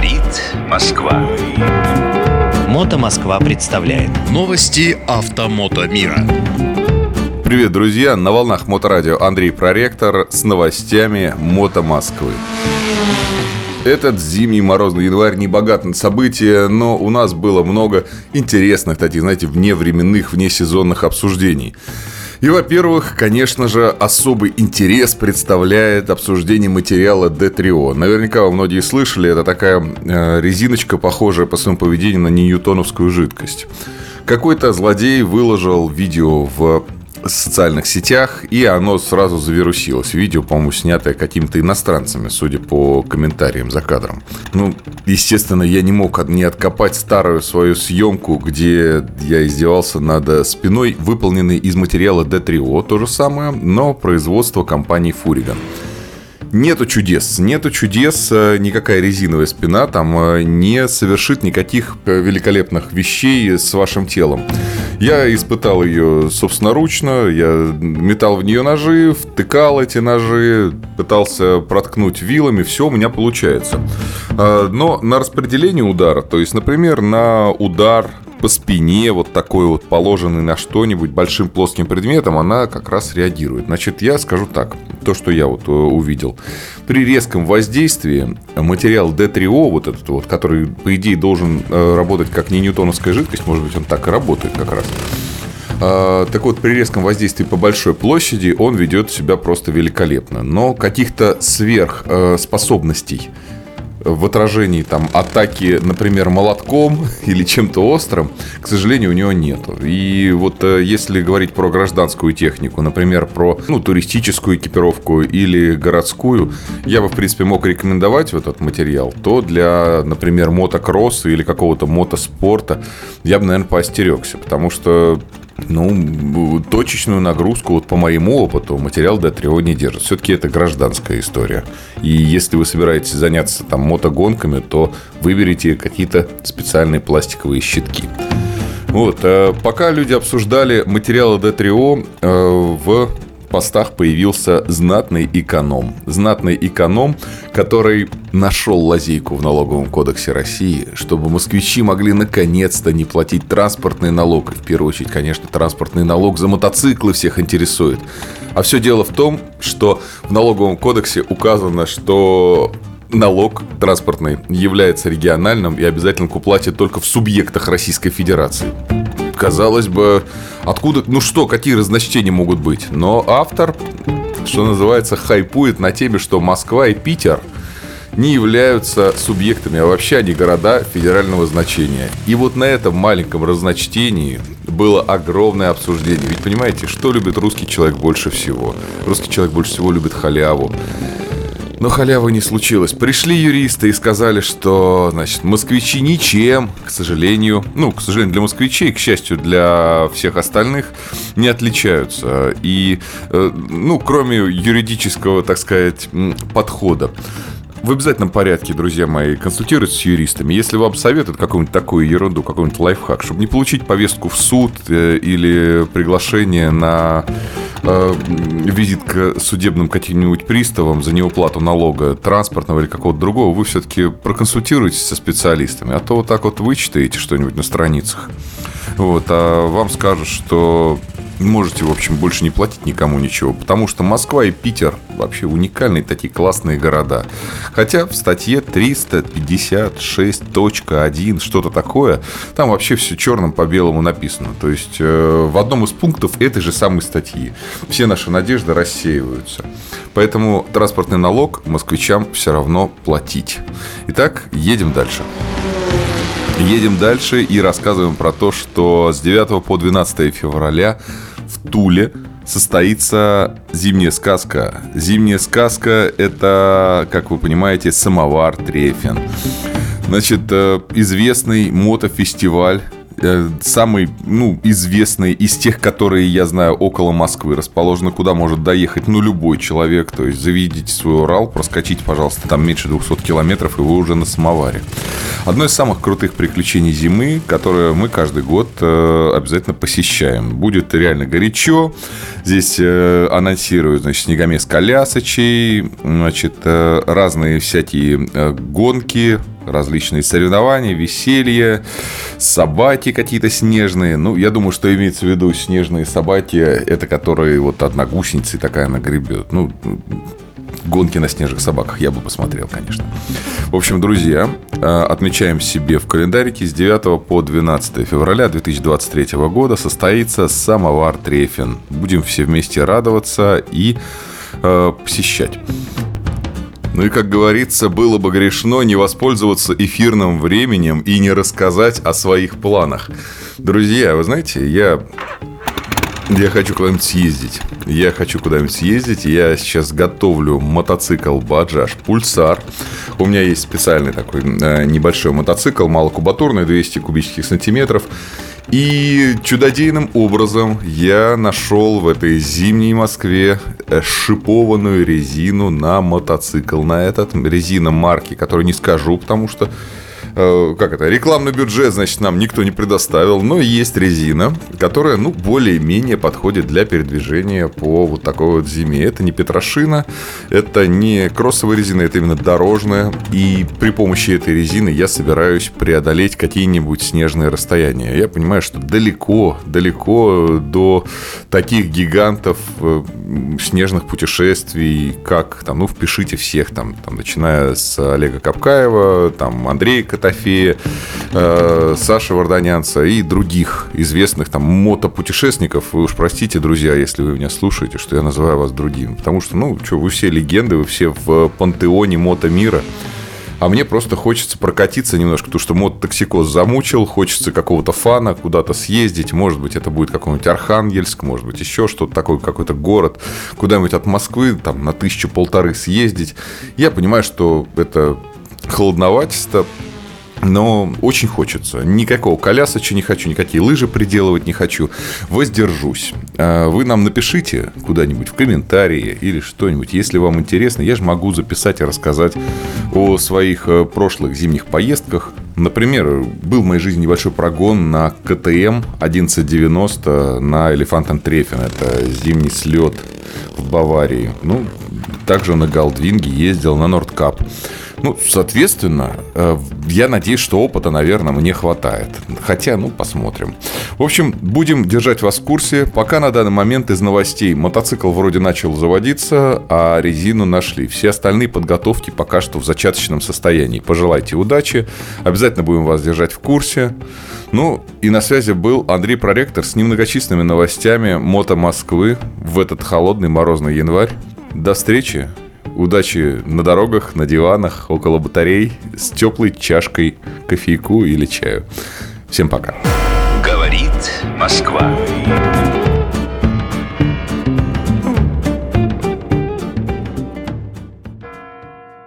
Говорит Москва. Мото Москва представляет Новости автомото мира. Привет, друзья! На волнах Моторадио Андрей Проректор с новостями Мото Москвы. Этот зимний морозный январь не богат на события, но у нас было много интересных, таких, знаете, вневременных, внесезонных обсуждений. И, во-первых, конечно же, особый интерес представляет обсуждение материала D3O. Наверняка вы многие слышали, это такая э, резиночка, похожая по своему поведению на ньютоновскую жидкость. Какой-то злодей выложил видео в социальных сетях, и оно сразу завирусилось. Видео, по-моему, снятое какими-то иностранцами, судя по комментариям за кадром. Ну, естественно, я не мог не откопать старую свою съемку, где я издевался над спиной, выполненной из материала D3O, то же самое, но производство компании Furigan. Нету чудес, нету чудес, э, никакая резиновая спина там э, не совершит никаких э, великолепных вещей с вашим телом. Я испытал ее собственноручно, я метал в нее ножи, втыкал эти ножи, пытался проткнуть вилами, все у меня получается. А, но на распределение удара, то есть, например, на удар по спине, вот такой вот положенный на что-нибудь большим плоским предметом, она как раз реагирует. Значит, я скажу так, то, что я вот э, увидел. При резком воздействии материал D3O, вот этот вот, который, по идее, должен э, работать как не ньютоновская жидкость, может быть, он так и работает как раз. А, так вот, при резком воздействии по большой площади он ведет себя просто великолепно. Но каких-то сверхспособностей э, в отражении там атаки, например, молотком или чем-то острым, к сожалению, у него нету. И вот э, если говорить про гражданскую технику, например, про ну, туристическую экипировку или городскую, я бы, в принципе, мог рекомендовать вот этот материал, то для, например, мотокросса или какого-то мотоспорта я бы, наверное, поостерегся, потому что ну, точечную нагрузку, вот по моему опыту, материал D3O не держит. Все-таки это гражданская история. И если вы собираетесь заняться там мотогонками, то выберите какие-то специальные пластиковые щитки. Вот, э, пока люди обсуждали материалы D3O э, в постах появился знатный эконом. Знатный эконом, который нашел лазейку в налоговом кодексе России, чтобы москвичи могли наконец-то не платить транспортный налог. И в первую очередь, конечно, транспортный налог за мотоциклы всех интересует. А все дело в том, что в налоговом кодексе указано, что налог транспортный является региональным и обязательно к уплате только в субъектах Российской Федерации казалось бы, откуда, ну что, какие разночтения могут быть? Но автор, что называется, хайпует на теме, что Москва и Питер не являются субъектами, а вообще они города федерального значения. И вот на этом маленьком разночтении было огромное обсуждение. Ведь понимаете, что любит русский человек больше всего? Русский человек больше всего любит халяву. Но халявы не случилось. Пришли юристы и сказали, что, значит, москвичи ничем, к сожалению, ну, к сожалению, для москвичей, к счастью, для всех остальных, не отличаются. И, э, ну, кроме юридического, так сказать, подхода. В обязательном порядке, друзья мои, консультируйтесь с юристами. Если вам советуют какую-нибудь такую ерунду, какой-нибудь лайфхак, чтобы не получить повестку в суд э, или приглашение на э, визит к судебным каким-нибудь приставам за неуплату налога транспортного или какого-то другого, вы все-таки проконсультируйтесь со специалистами. А то вот так вот вычитаете что-нибудь на страницах. Вот, а вам скажут, что можете, в общем, больше не платить никому ничего, потому что Москва и Питер вообще уникальные такие классные города. Хотя в статье 356.1 что-то такое, там вообще все черным по белому написано. То есть э, в одном из пунктов этой же самой статьи все наши надежды рассеиваются. Поэтому транспортный налог москвичам все равно платить. Итак, едем дальше. Едем дальше и рассказываем про то, что с 9 по 12 февраля в Туле состоится зимняя сказка. Зимняя сказка – это, как вы понимаете, самовар Трефен. Значит, э, известный мотофестиваль самый, ну, известный из тех, которые, я знаю, около Москвы расположены, куда может доехать, ну, любой человек. То есть заведите свой Урал, проскочите, пожалуйста, там меньше 200 километров, и вы уже на самоваре. Одно из самых крутых приключений зимы, которое мы каждый год э, обязательно посещаем. Будет реально горячо. Здесь э, анонсируют, значит, снегомес колясочей, значит, разные всякие гонки, различные соревнования, веселье, собаки какие-то снежные. Ну, я думаю, что имеется в виду снежные собаки, это которые вот одна гусеница такая она гребет. Ну, гонки на снежных собаках я бы посмотрел, конечно. В общем, друзья, э, отмечаем себе в календарике с 9 по 12 февраля 2023 года состоится самовар Трефин. Будем все вместе радоваться и э, посещать. Ну и, как говорится, было бы грешно не воспользоваться эфирным временем и не рассказать о своих планах. Друзья, вы знаете, я я хочу куда-нибудь съездить. Я хочу куда-нибудь съездить. Я сейчас готовлю мотоцикл Баджаш Пульсар. У меня есть специальный такой э, небольшой мотоцикл, малокубатурный, 200 кубических сантиметров. И чудодейным образом я нашел в этой зимней Москве э, шипованную резину на мотоцикл. На этот резина марки, которую не скажу, потому что Э, как это, рекламный бюджет, значит, нам никто не предоставил, но есть резина, которая, ну, более-менее подходит для передвижения по вот такой вот зиме. Это не петрошина, это не кроссовая резина, это именно дорожная, и при помощи этой резины я собираюсь преодолеть какие-нибудь снежные расстояния. Я понимаю, что далеко, далеко до таких гигантов э, снежных путешествий, как там, ну, впишите всех там, там начиная с Олега Капкаева, там Андрея Котофея, э, Саши Варданянца и других известных там мотопутешественников. Вы уж простите, друзья, если вы меня слушаете, что я называю вас другим. Потому что, ну, что, вы все легенды, вы все в пантеоне мото мира. А мне просто хочется прокатиться немножко, потому что мототоксикоз замучил, хочется какого-то фана, куда-то съездить. Может быть, это будет какой-нибудь Архангельск, может быть, еще что-то такое, какой-то город, куда-нибудь от Москвы, там, на тысячу-полторы съездить. Я понимаю, что это холодноватисто, но очень хочется. Никакого колясоча не хочу, никакие лыжи приделывать не хочу. Воздержусь. А вы нам напишите куда-нибудь в комментарии или что-нибудь, если вам интересно. Я же могу записать и рассказать о своих э, прошлых зимних поездках. Например, был в моей жизни небольшой прогон на КТМ 1190 на Элефантом Трефен. Это зимний слет в Баварии. Ну, также на Галдвинге ездил на Нордкап. Ну, соответственно, э, я надеюсь, что опыта, наверное, мне хватает. Хотя, ну, посмотрим. В общем, будем держать вас в курсе. Пока на данный момент из новостей мотоцикл вроде начал заводиться, а резину нашли. Все остальные подготовки пока что в зачаточном состоянии. Пожелайте удачи. Обязательно будем вас держать в курсе. Ну, и на связи был Андрей Проректор с немногочисленными новостями мото Москвы в этот холодный морозный январь. До встречи. Удачи на дорогах, на диванах, около батарей, с теплой чашкой кофейку или чаю. Всем пока. Говорит Москва.